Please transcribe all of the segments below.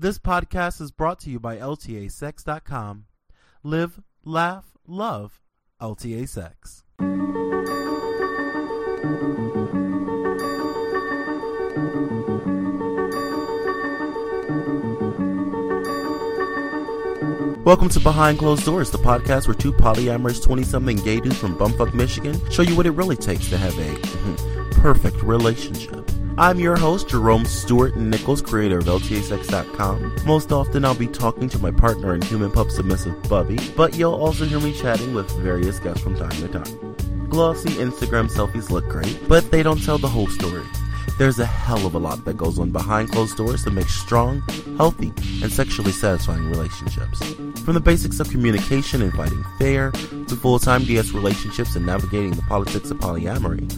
This podcast is brought to you by LTASex.com. Live, laugh, love LTA Sex. Welcome to Behind Closed Doors, the podcast where two polyamorous 20 something gay dudes from Bumfuck, Michigan show you what it really takes to have a perfect relationship. I'm your host, Jerome Stewart Nichols, creator of LTASex.com. Most often, I'll be talking to my partner and human pup submissive Bubby, but you'll also hear me chatting with various guests from time to time. Glossy Instagram selfies look great, but they don't tell the whole story. There's a hell of a lot that goes on behind closed doors to make strong, healthy, and sexually satisfying relationships. From the basics of communication and fighting fair, to full-time DS relationships and navigating the politics of polyamory,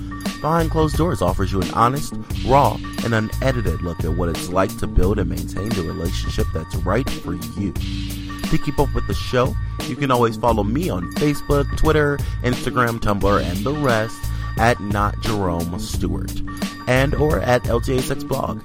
Behind Closed Doors offers you an honest, raw, and unedited look at what it's like to build and maintain the relationship that's right for you. To keep up with the show, you can always follow me on Facebook, Twitter, Instagram, Tumblr, and the rest at not Jerome Stewart and or at LTA Sex blog.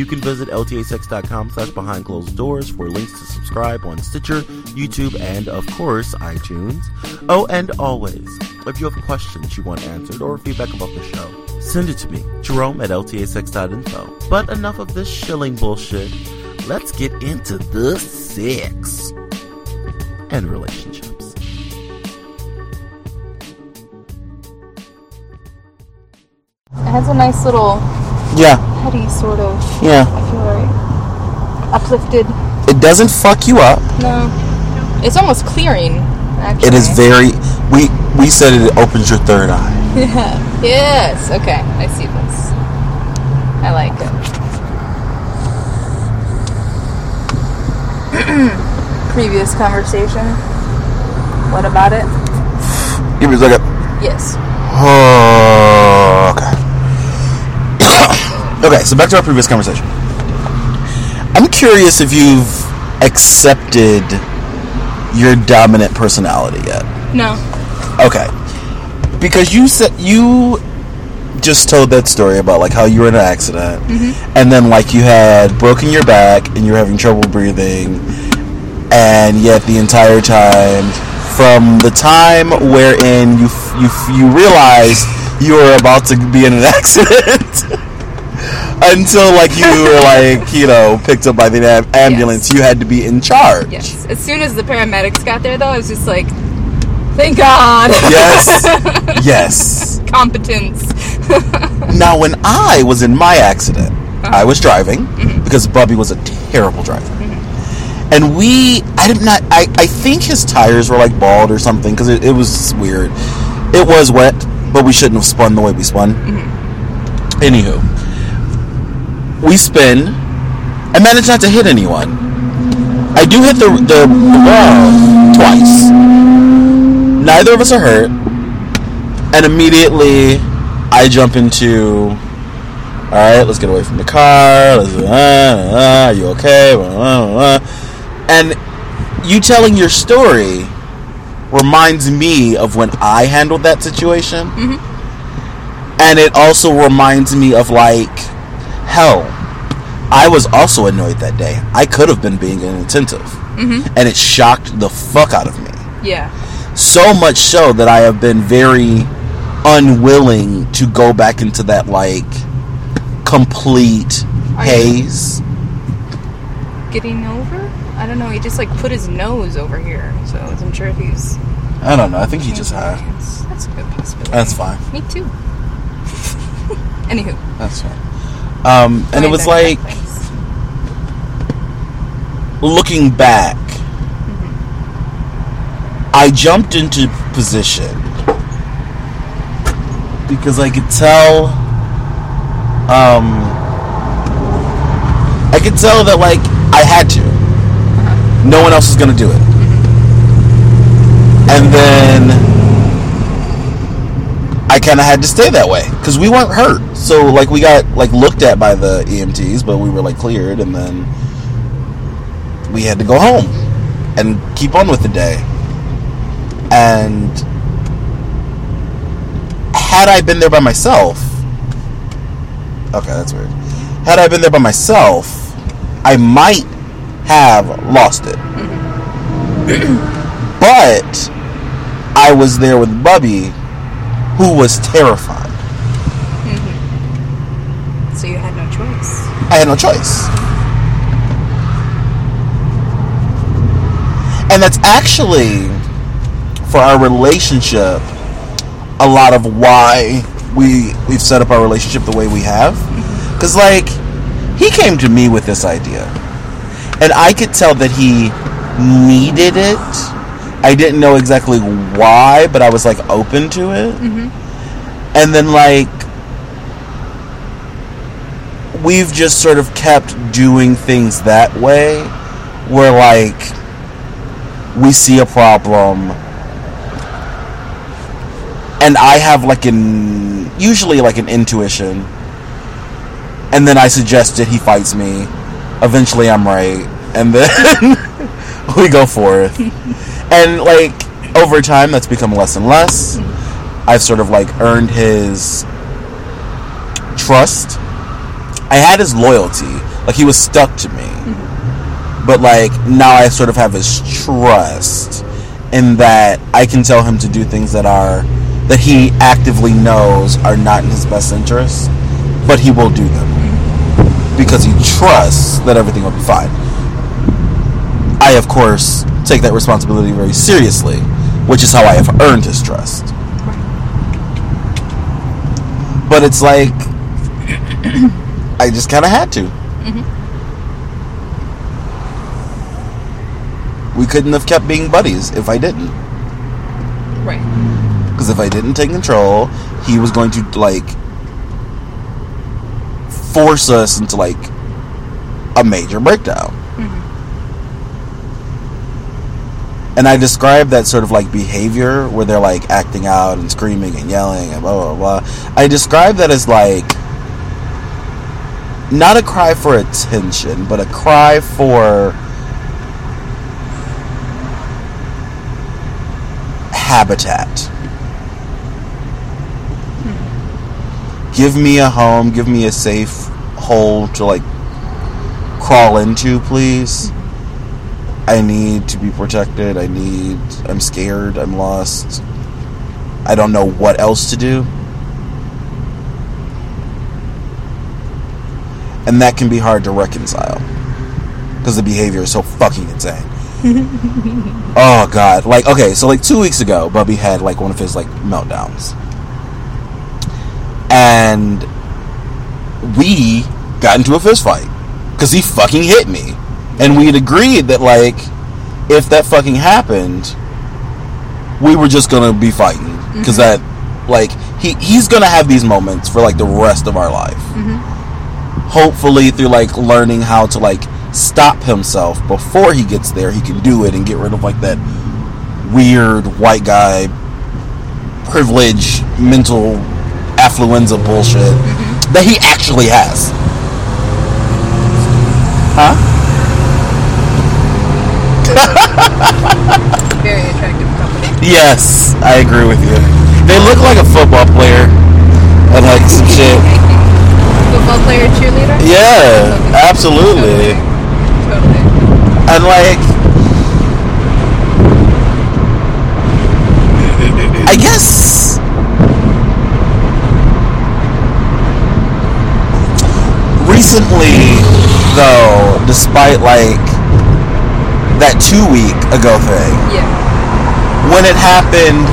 You can visit ltasex.com slash behind closed doors for links to subscribe on Stitcher, YouTube, and of course, iTunes. Oh, and always, if you have questions you want answered or feedback about the show, send it to me, Jerome at ltasex.info. But enough of this shilling bullshit. Let's get into the sex and relationships. It has a nice little Yeah, heady sort of. yeah. I feel very uplifted. It doesn't fuck you up. No, it's almost clearing. Actually, It is very. We we said it opens your third eye. Yeah. Yes. Okay. I see this. I like it. Previous conversation. What about it? Give me a second. Yes. Oh, okay. so back to our previous conversation. I'm curious if you've accepted your dominant personality yet. No. Okay. Because you said you just told that story about like how you were in an accident mm-hmm. and then like you had broken your back and you were having trouble breathing and yet the entire time from the time wherein you f- you f- you realized you were about to be in an accident until like you were like you know picked up by the am- ambulance you had to be in charge Yes. As soon as the paramedics got there, though, I was just like, "Thank God." yes yes Competence. Now, when I was in my accident, uh-huh. I was driving mm-hmm. because Bubby was a terrible driver. Mm-hmm. And we, I did not, I, I think his tires were like bald or something because it, it was weird. It was wet, but we shouldn't have spun the way we spun. Mm-hmm. Anywho, we spin. I managed not to hit anyone. I do hit the, the wall twice. Neither of us are hurt. And immediately, I jump into. All right, let's get away from the car. Let's, uh, uh, are you okay? Blah, blah, blah. And you telling your story reminds me of when I handled that situation. Mm-hmm. And it also reminds me of like, hell, I was also annoyed that day. I could have been being inattentive. Mm-hmm. And it shocked the fuck out of me Yeah. so much so that I have been very unwilling to go back into that like complete Are haze. Getting over? I don't know. He just like put his nose over here, so I wasn't sure if he's. I don't know. I think he just had. That's, that's a good possibility. That's fine. Me too. Anywho. That's fine. Um, and it was like looking back. I jumped into position because I could tell. Um, I could tell that like I had to. No one else was gonna do it. And then I kind of had to stay that way because we weren't hurt. So like we got like looked at by the EMTs, but we were like cleared, and then we had to go home and keep on with the day. And had I been there by myself, okay, that's weird. Had I been there by myself, I might have lost it. but I was there with Bubby, who was terrified. Mm-hmm. So you had no choice. I had no choice. And that's actually, for our relationship, a lot of why we we've set up our relationship the way we have. Mm-hmm. Cause like he came to me with this idea. And I could tell that he needed it. I didn't know exactly why, but I was like open to it. Mm-hmm. And then like we've just sort of kept doing things that way where like we see a problem and I have like an usually like an intuition. And then I suggest it he fights me. Eventually I'm right. And then we go forth and like over time that's become less and less I've sort of like earned his trust I had his loyalty. Like he was stuck to me. Mm-hmm. But like now I sort of have his trust in that I can tell him to do things that are that he actively knows are not in his best interest, but he will do them. Mm-hmm. Because he trusts that everything will be fine. I of course take that responsibility very seriously, which is how I have earned his trust. But it's like I just kind of had to. Mm-hmm. We couldn't have kept being buddies if I didn't. Right. Because if I didn't take control, he was going to like force us into like a major breakdown. And I describe that sort of like behavior where they're like acting out and screaming and yelling and blah blah blah. I describe that as like not a cry for attention, but a cry for habitat. Hmm. Give me a home, give me a safe hole to like crawl into, please. I need to be protected. I need I'm scared, I'm lost. I don't know what else to do. and that can be hard to reconcile because the behavior is so fucking insane. oh god! Like okay, so like two weeks ago, Bubby had like one of his like meltdowns, and we got into a fist fight because he fucking hit me, and we had agreed that like if that fucking happened, we were just gonna be fighting. Because mm-hmm. that like he he's gonna have these moments for like the rest of our life. Mm-hmm. Hopefully through like learning how to like stop himself before he gets there he can do it and get rid of like that weird white guy privilege mental affluenza bullshit mm-hmm. that he actually has. Huh Very attractive company. yes i agree with you they look like a football player and like some shit Football player, cheerleader? yeah absolutely Totally. and like I guess recently though despite like that two week ago thing Yeah. when it happened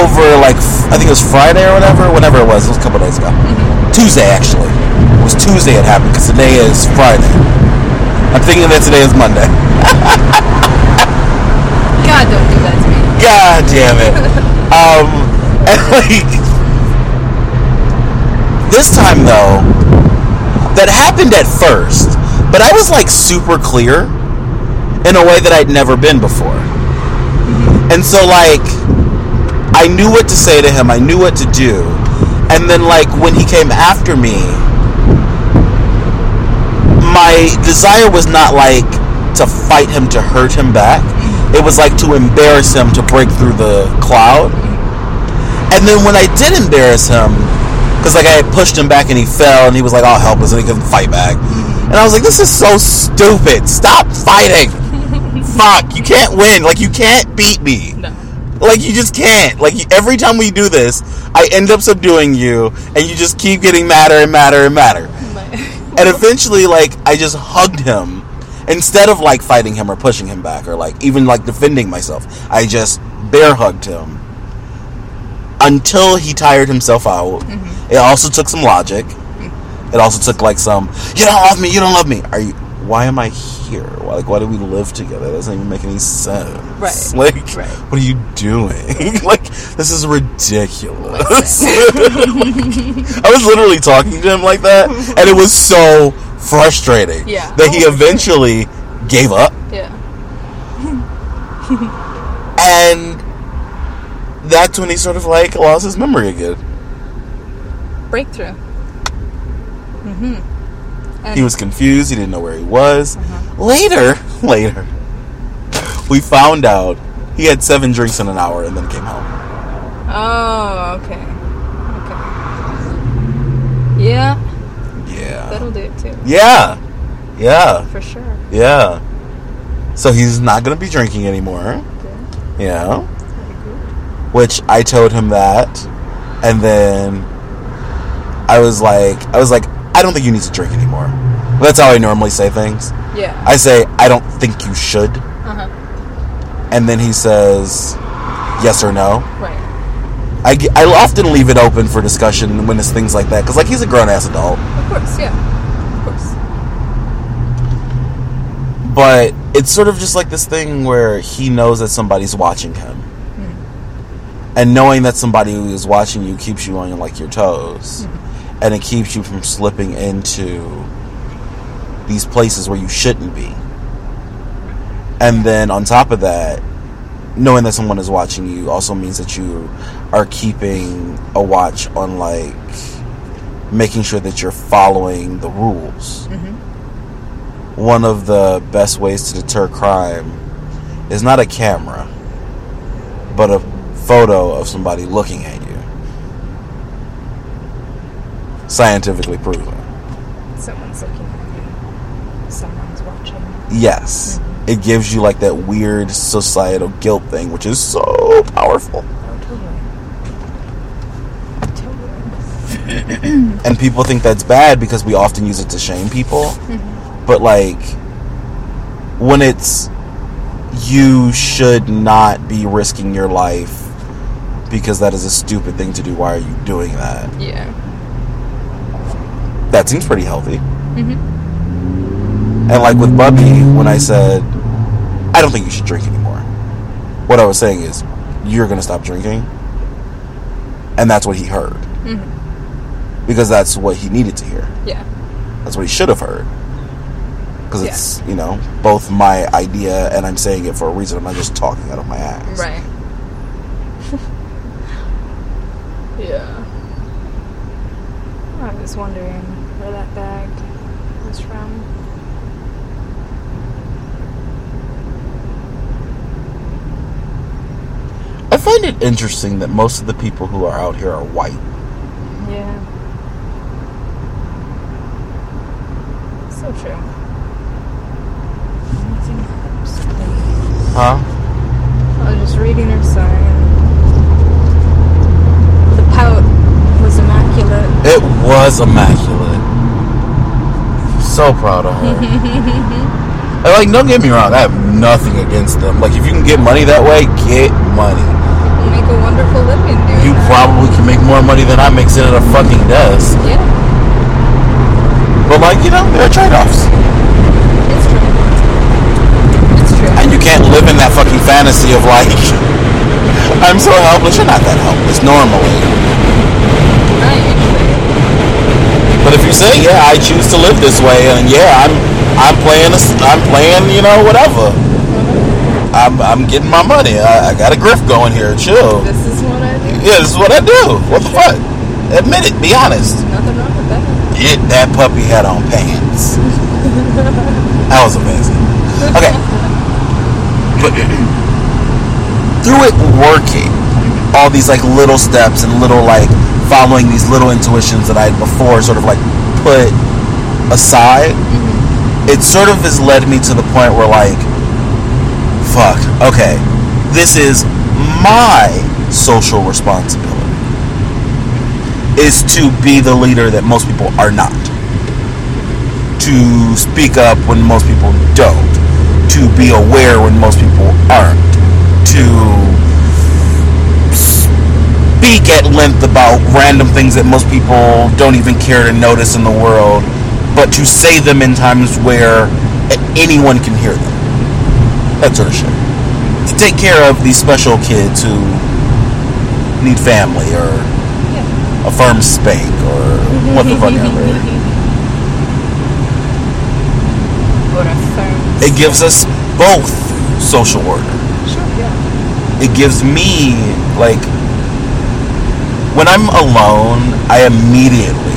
over like I think it was Friday or whatever whenever it was it was a couple days ago Tuesday actually it was Tuesday it happened because today is Friday I'm thinking that today is Monday God, don't do that to me. God damn it. Um, and like, this time though, that happened at first, but I was like super clear in a way that I'd never been before. Mm-hmm. And so, like, I knew what to say to him, I knew what to do. And then, like, when he came after me, my desire was not like to fight him to hurt him back. It was like to embarrass him to break through the cloud. And then when I did embarrass him, because like I had pushed him back and he fell and he was like all helpless and he couldn't fight back. Mm-hmm. And I was like, this is so stupid. Stop fighting. Fuck, you can't win. Like, you can't beat me. No. Like, you just can't. Like, you- every time we do this, I end up subduing you, and you just keep getting madder and madder and madder. And eventually, like, I just hugged him. Instead of, like, fighting him or pushing him back or, like, even, like, defending myself, I just bear hugged him until he tired himself out. Mm-hmm. It also took some logic. Mm-hmm. It also took, like, some, you don't love me, you don't love me. Are you, why am I here? Why, like, why do we live together? That doesn't even make any sense. Right. Like, Right. what are you doing? like, this is ridiculous. I was literally talking to him like that, and it was so frustrating Yeah. that he sure. eventually gave up, Yeah. and that's when he sort of like lost his memory again. Breakthrough. Mm-hmm. And He was confused. He didn't know where he was. Uh-huh. Later, later, we found out he had seven drinks in an hour and then came home. Oh, okay. Okay. Yeah, Yeah. that'll do it too. Yeah. Yeah. For sure. Yeah. So he's not going to be drinking anymore. Okay. Yeah. Which I told him that. And then I was like, I was like, I don't think you need to drink anymore. That's how I normally say things. Yeah. I say, I don't think you should. uh-huh. And then he says, yes or no. Right. I, I often leave it open for discussion when it's things like that. Because, like, he's a grown ass adult. Of course, yeah. Of course. But it's sort of just like this thing where he knows that somebody's watching him. And knowing that somebody is watching you keeps you on like your toes. And it keeps you from slipping into these places where you shouldn't be. And then on top of that, knowing that someone is watching you also means that you are keeping a watch on like making sure that you're following the rules mm-hmm. one of the best ways to deter crime is not a camera, but a photo of somebody looking at you. Scientifically proven. Someone's looking at you. Someone's watching. Yes. Mm-hmm. It gives you like that weird societal guilt thing, which is so powerful. Oh. And people think that's bad because we often use it to shame people. Mm-hmm. But like when it's you should not be risking your life because that is a stupid thing to do. Why are you doing that? Yeah. That seems pretty healthy. Mm-hmm. And like with Bubby, when I said, I don't think you should drink anymore, what I was saying is, you're going to stop drinking. And that's what he heard. Mm-hmm. Because that's what he needed to hear. Yeah. That's what he should have heard. Because it's, you know, both my idea and I'm saying it for a reason. I'm not just talking out of my ass. Right. yeah. I was wondering where that bag was from. I find it interesting that most of the people who are out here are white. Yeah. So true. Huh? I was just reading her sign. The pout was immaculate. It was immaculate. So proud of her. And, like, don't get me wrong, I have nothing against them. Like, if you can get money that way, get money. Make a wonderful living doing You probably can make more money than I make sitting at a fucking desk. Yeah, But, like, you know, there are trade offs. it's true. It's true. And you can't live in that fucking fantasy of, like, I'm so helpless. You're not that helpless normally. But if you say, yeah, I choose to live this way, and yeah, I'm I'm playing, a, I'm playing, you know, whatever. I'm, I'm getting my money. I, I got a grift going here. Chill. This is what I do. Yeah, this is what I do. What the fuck? Admit it. Be honest. Nothing wrong with that. It, that puppy had on pants. that was amazing. Okay. But through it working, all these like little steps and little like following these little intuitions that I had before sort of like put aside, mm-hmm. it sort of has led me to the point where like fuck okay this is my social responsibility is to be the leader that most people are not. To speak up when most people don't. To be aware when most people aren't. To speak at length about random things that most people don't even care to notice in the world but to say them in times where anyone can hear them that sort of shit to take care of these special kids who need family or Yeah. a firm spank or mm-hmm. what the fuck ever. What a firm. It gives us both social order. Sure, yeah. It gives me like when I'm alone, I immediately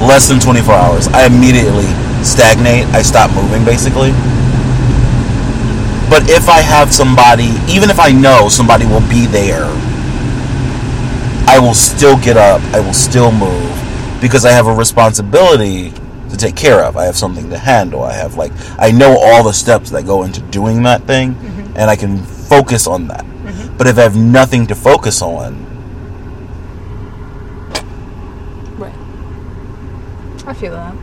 less than 24 hours, I immediately stagnate. I stop moving basically. But if I have somebody, even if I know somebody will be there, I will still get up. I will still move because I have a responsibility to take care of. I have something to handle. I have like I know all the steps that go into doing that thing mm-hmm. and I can focus on that. Mm-hmm. But if I have nothing to focus on, Right. I feel that.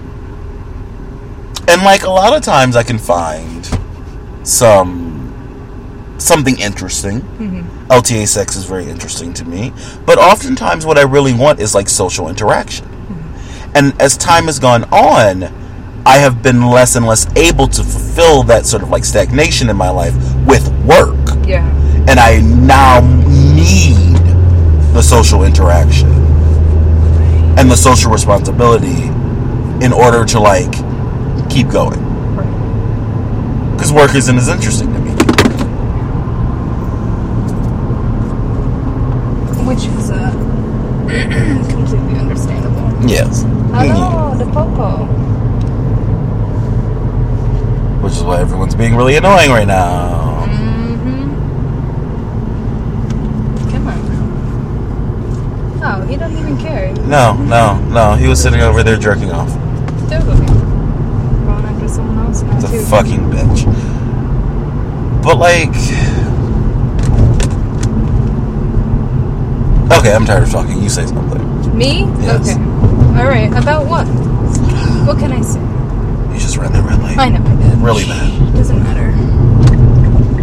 and like a lot of times I can find some something interesting. Mm-hmm. LTA sex is very interesting to me, but oftentimes what I really want is like social interaction. Mm-hmm. And as time has gone on, I have been less and less able to fulfill that sort of like stagnation in my life with work. Yeah. And I now need the social interaction and the social responsibility in order to like keep going. Because work isn't as interesting to me. Which is uh, completely understandable. Yes. Hello, the popo. Which is why everyone's being really annoying right now. Mm-hmm. Come on. Oh, he doesn't even care. No, no, no. He was sitting over there jerking off. Totally. Going after someone else now It's a too. fucking bitch. But like. Okay, I'm tired of talking. You say something. Me? Yes. Okay. All right. About what? What can I say? You just ran that red light. I know I did. Really bad. Doesn't matter.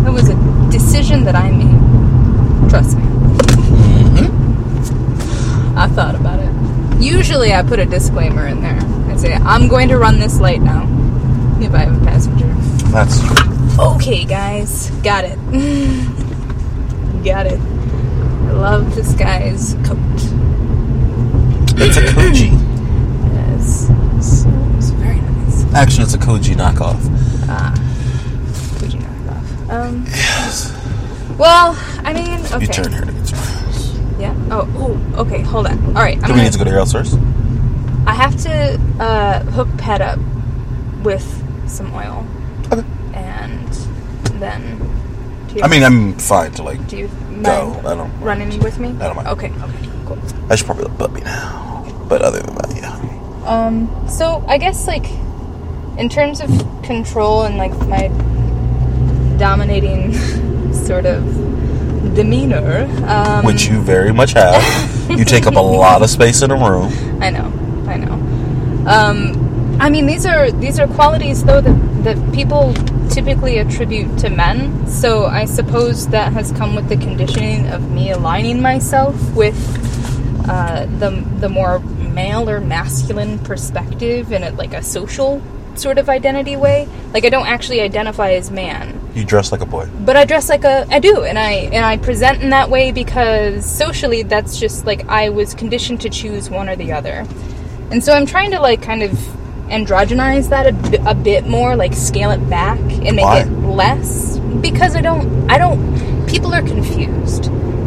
It was a decision that I made. Trust me. Mm-hmm. I thought about it. Usually I put a disclaimer in there. Say, I'm going to run this light now. If I have a passenger. That's Okay, guys. Got it. Got it. I love this guy's coat. it's a Koji. Yes. It's, it's very nice. Actually, it's a Koji knockoff. Ah. Fuji knockoff. Um, Yes. well, I mean, okay. You turn her to get. Yeah. Oh, oh, okay. Hold on. All right. I'm Do we gonna, need to go to your house first? I have to uh, hook Pet up with some oil, Okay. and then. Do you, I mean, I'm fine to like. do you mind go. I don't. running with me? I don't mind. Okay. Okay. Cool. I should probably let Bubby now. But other than that, yeah. Um. So I guess like, in terms of control and like my dominating sort of demeanor. Um, Which you very much have. you take up a lot of space in a room. I know. Um, I mean, these are these are qualities though that that people typically attribute to men. So I suppose that has come with the conditioning of me aligning myself with uh, the the more male or masculine perspective in a, like a social sort of identity way. Like I don't actually identify as man You dress like a boy. but I dress like a I do and I and I present in that way because socially that's just like I was conditioned to choose one or the other. And so I'm trying to like kind of androgynize that a, a bit more, like scale it back and make Why? it less because I don't I don't people are confused.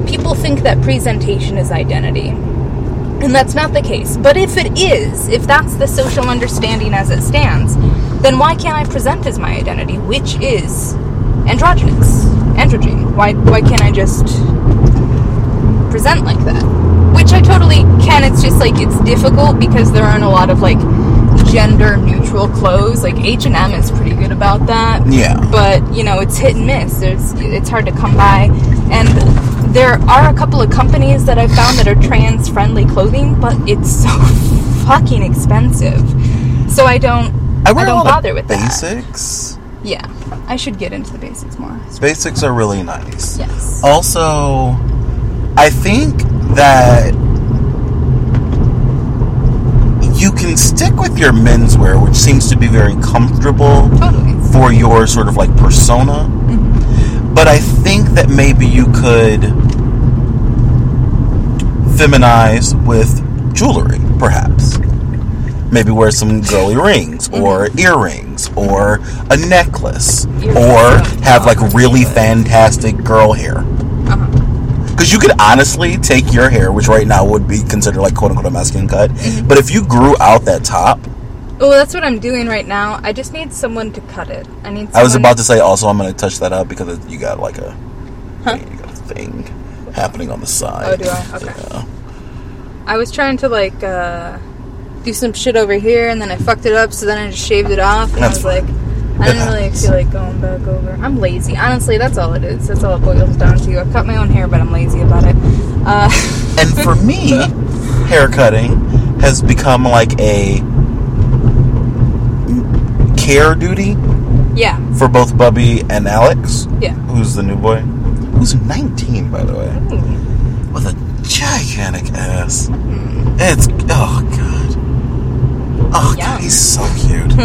People think that presentation is identity. And that's not the case. But if it is, if that's the social understanding as it stands, then why can't I present as my identity, which is androgynous, androgen? Why why can't I just present like that? Which I totally can. It's just like it's difficult because there aren't a lot of like gender neutral clothes. Like H and M is pretty good about that. Yeah. But you know, it's hit and miss. There's it's hard to come by, and there are a couple of companies that I've found that are trans friendly clothing, but it's so fucking expensive. So I don't. I a don't bother with that. basics. Yeah, I should get into the basics more. Basics are really nice. Yes. Also, I think that you can stick with your menswear, which seems to be very comfortable Totally. for your sort of like persona. Mm-hmm. But I think that maybe you could feminize with jewelry, perhaps. Maybe wear some girly rings mm-hmm. or earrings or a necklace or have like oh, really fantastic girl hair. Uh-huh. Because you could honestly take your hair, which right now would be considered like quote unquote a masculine cut, but if you grew out that top, Oh, that's what I'm doing right now. I just need someone to cut it. I need. I was about to say also I'm going to touch that up because you got like a, you got a thing happening on the side. Oh, do I? Okay. Yeah. I was trying to like uh, do some shit over here, and then I fucked it up. So then I just shaved it off, and That's I was like, fine. I didn't really feel like going back over. I'm lazy, honestly. That's all it is. That's all it boils down to. I cut my own hair, but I'm lazy about it. Uh, And for me, haircutting has become like a care duty yeah, for both Bubby and Alex, yeah. who's the new boy, who's 19 by the way, Ooh. with a gigantic ass. It's oh god, oh god, he's so cute.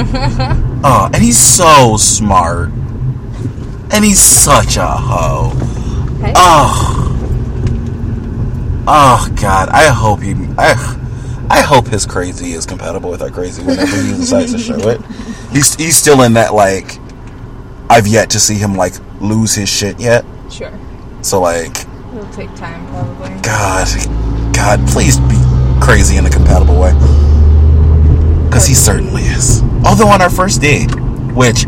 oh, and he's so smart, and he's such a hoe. Okay. Oh, oh God! I hope he. I, I hope his crazy is compatible with our crazy whenever he decides to show it. He's he's still in that like. I've yet to see him like lose his shit yet. Sure. So like, It'll take time, probably. God, God, please be crazy in a compatible way. Because he certainly is. Although on our first date, which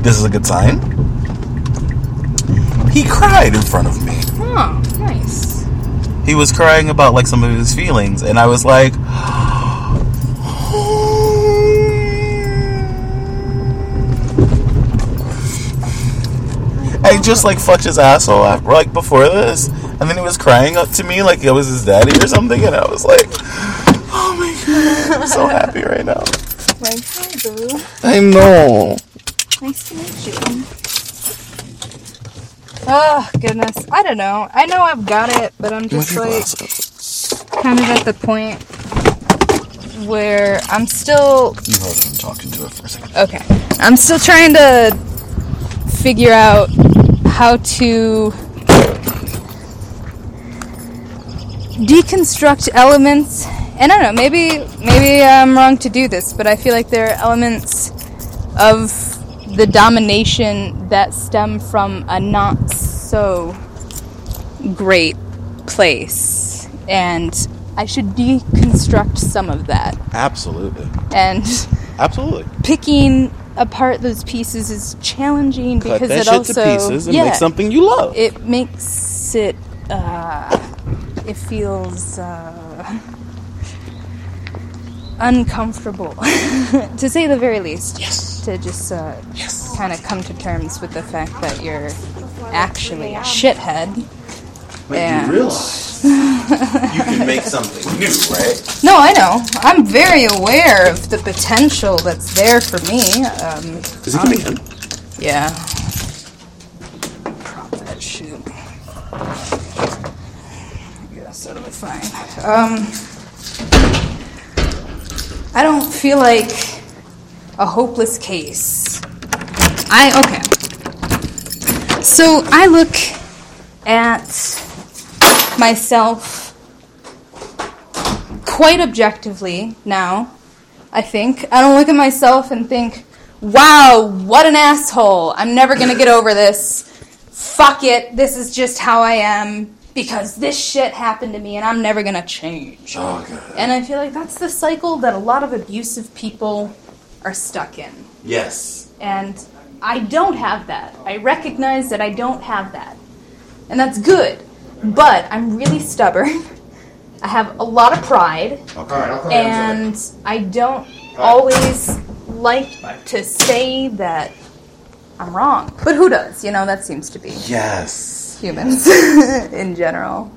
this is a good sign, he cried in front of me. Oh, nice. he was crying about like some of his feelings and i was like I just like fucked his asshole after, like before this, and then he was crying up to me like it was his daddy or something, and I was like, "Oh my god, I'm so happy right now." Like, hi, boo. I know. Nice to meet you. Oh, goodness. I don't know. I know I've got it, but I'm just like kind of at the point where I'm still You hold. I'm talking to it for a second. okay. I'm still trying to figure out how to deconstruct elements. And I don't know, maybe maybe I'm wrong to do this, but I feel like there are elements of the domination that stem from a not so great place. And I should deconstruct some of that. Absolutely. And Absolutely. picking apart those pieces is challenging Cut because that it shit also to pieces and yeah, make something you love. it makes it uh, it feels uh, uncomfortable to say the very least Yes. to just uh, Yes. kind of come to terms with the fact that you're actually a shithead But Yeah. you realize you can make something new, right? no i know i'm very aware of the potential that's there for me um, Is he coming in? Yeah. Prop that shit. Yeah, so it'll be fine. Um, I don't feel like a hopeless case. I okay. So I look at myself quite objectively now. I think I don't look at myself and think, "Wow, what an asshole! I'm never gonna get over this. Fuck it. This is just how I am because this shit happened to me, and I'm never gonna change." Oh god. And I feel like that's the cycle that a lot of abusive people are stuck in. Yes. And I don't have that. I recognize that I don't have that. And that's good. But I'm really stubborn. I have a lot of pride. Okay. And I don't always like to say that I'm wrong. But who does? You know, that seems to be Yes. Humans in general.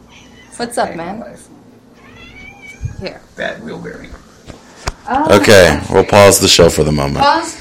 What's up, man? life. Here. Bad wheel bearing. Okay, we'll pause the show for the moment. Pause